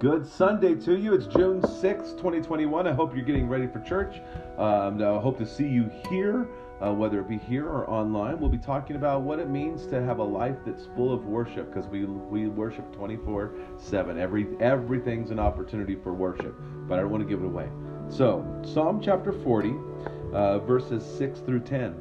Good Sunday to you. It's June 6, 2021. I hope you're getting ready for church. Um, I hope to see you here, uh, whether it be here or online. We'll be talking about what it means to have a life that's full of worship because we, we worship 24 7. Every, everything's an opportunity for worship, but I don't want to give it away. So, Psalm chapter 40, uh, verses 6 through 10.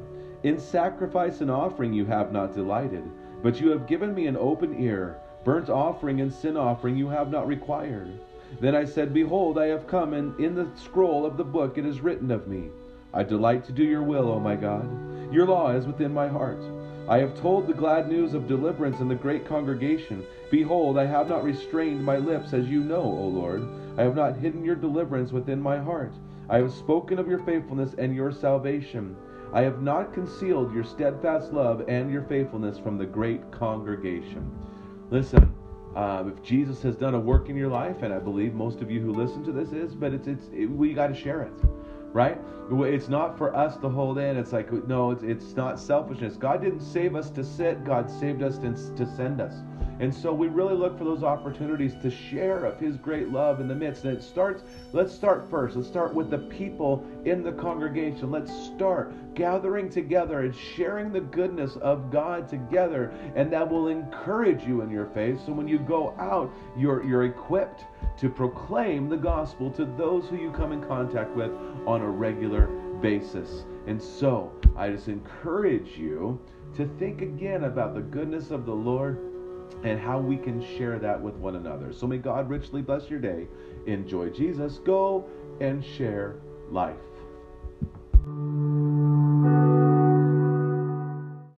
In sacrifice and offering you have not delighted, but you have given me an open ear. Burnt offering and sin offering you have not required. Then I said, Behold, I have come, and in the scroll of the book it is written of me. I delight to do your will, O my God. Your law is within my heart. I have told the glad news of deliverance in the great congregation. Behold, I have not restrained my lips, as you know, O Lord. I have not hidden your deliverance within my heart. I have spoken of your faithfulness and your salvation. I have not concealed your steadfast love and your faithfulness from the great congregation. Listen, uh, if Jesus has done a work in your life, and I believe most of you who listen to this is, but it's it's it, we got to share it, right? It's not for us to hold in. It's like no, it's it's not selfishness. God didn't save us to sit. God saved us to, to send us. And so we really look for those opportunities to share of His great love in the midst. And it starts, let's start first. Let's start with the people in the congregation. Let's start gathering together and sharing the goodness of God together. And that will encourage you in your faith. So when you go out, you're, you're equipped to proclaim the gospel to those who you come in contact with on a regular basis. And so I just encourage you to think again about the goodness of the Lord and how we can share that with one another. So may God richly bless your day. Enjoy Jesus. Go and share life.